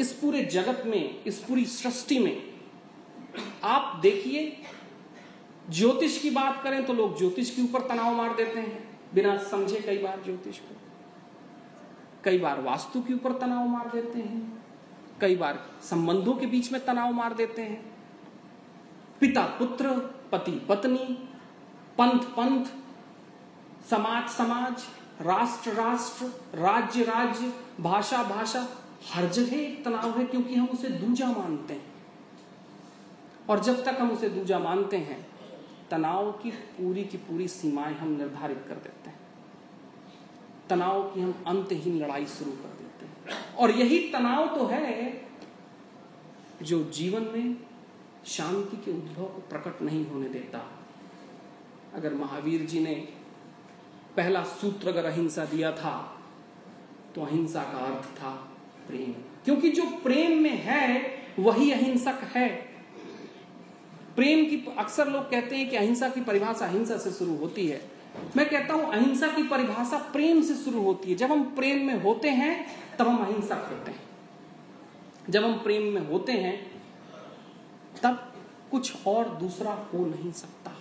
इस पूरे जगत में, इस पूरी सृष्टि में, आप देखिए, ज्योतिष की बात करें तो लोग ज्योतिष के ऊपर तनाव मार देते हैं, बिना समझे कई बार ज्योतिष को। कई बार वास्तु के ऊपर तनाव मार देते हैं, कई बार संबंधों के बीच में तनाव मार देते हैं। पिता, पुत्र, पति, पत्नी, पंथ पंथ, समाज समाज, राष्ट्र राष्ट्र, राज्य राज्य, भाषा भाषा हर जगह एक तनाव है क्योंकि हम उसे दूजा मानते हैं। और जब तक हम उसे दूजा मानते हैं, तनाव की पूरी की पूरी सीमाएँ हम निर्धारित कर देते हैं। तनाव की हम अंतहीन लड़ाई शुरू कर देते हैं। और यही तनाव तो है जो जीवन में शांति के उद्भव को प्रकट नहीं होने देता। अगर महावीर जी ने पहला सूत्र अगर अहिंसा दिया था तो अहिंसा का अर्थ था प्रेम। क्योंकि जो प्रेम में है, वही अहिंसक है। प्रेम की अक्सर लोग कहते हैं कि अहिंसा की परिभाषा अहिंसा से शुरू होती है। मैं कहता हूँ, अहिंसा की परिभाषा प्रेम से शुरू होती है। जब हम प्रेम में होते हैं, तब हम अहिंसक होते हैं। जब हम प्रेम में होते हैं, तब कुछ और दूसरा हो नहीं सकता।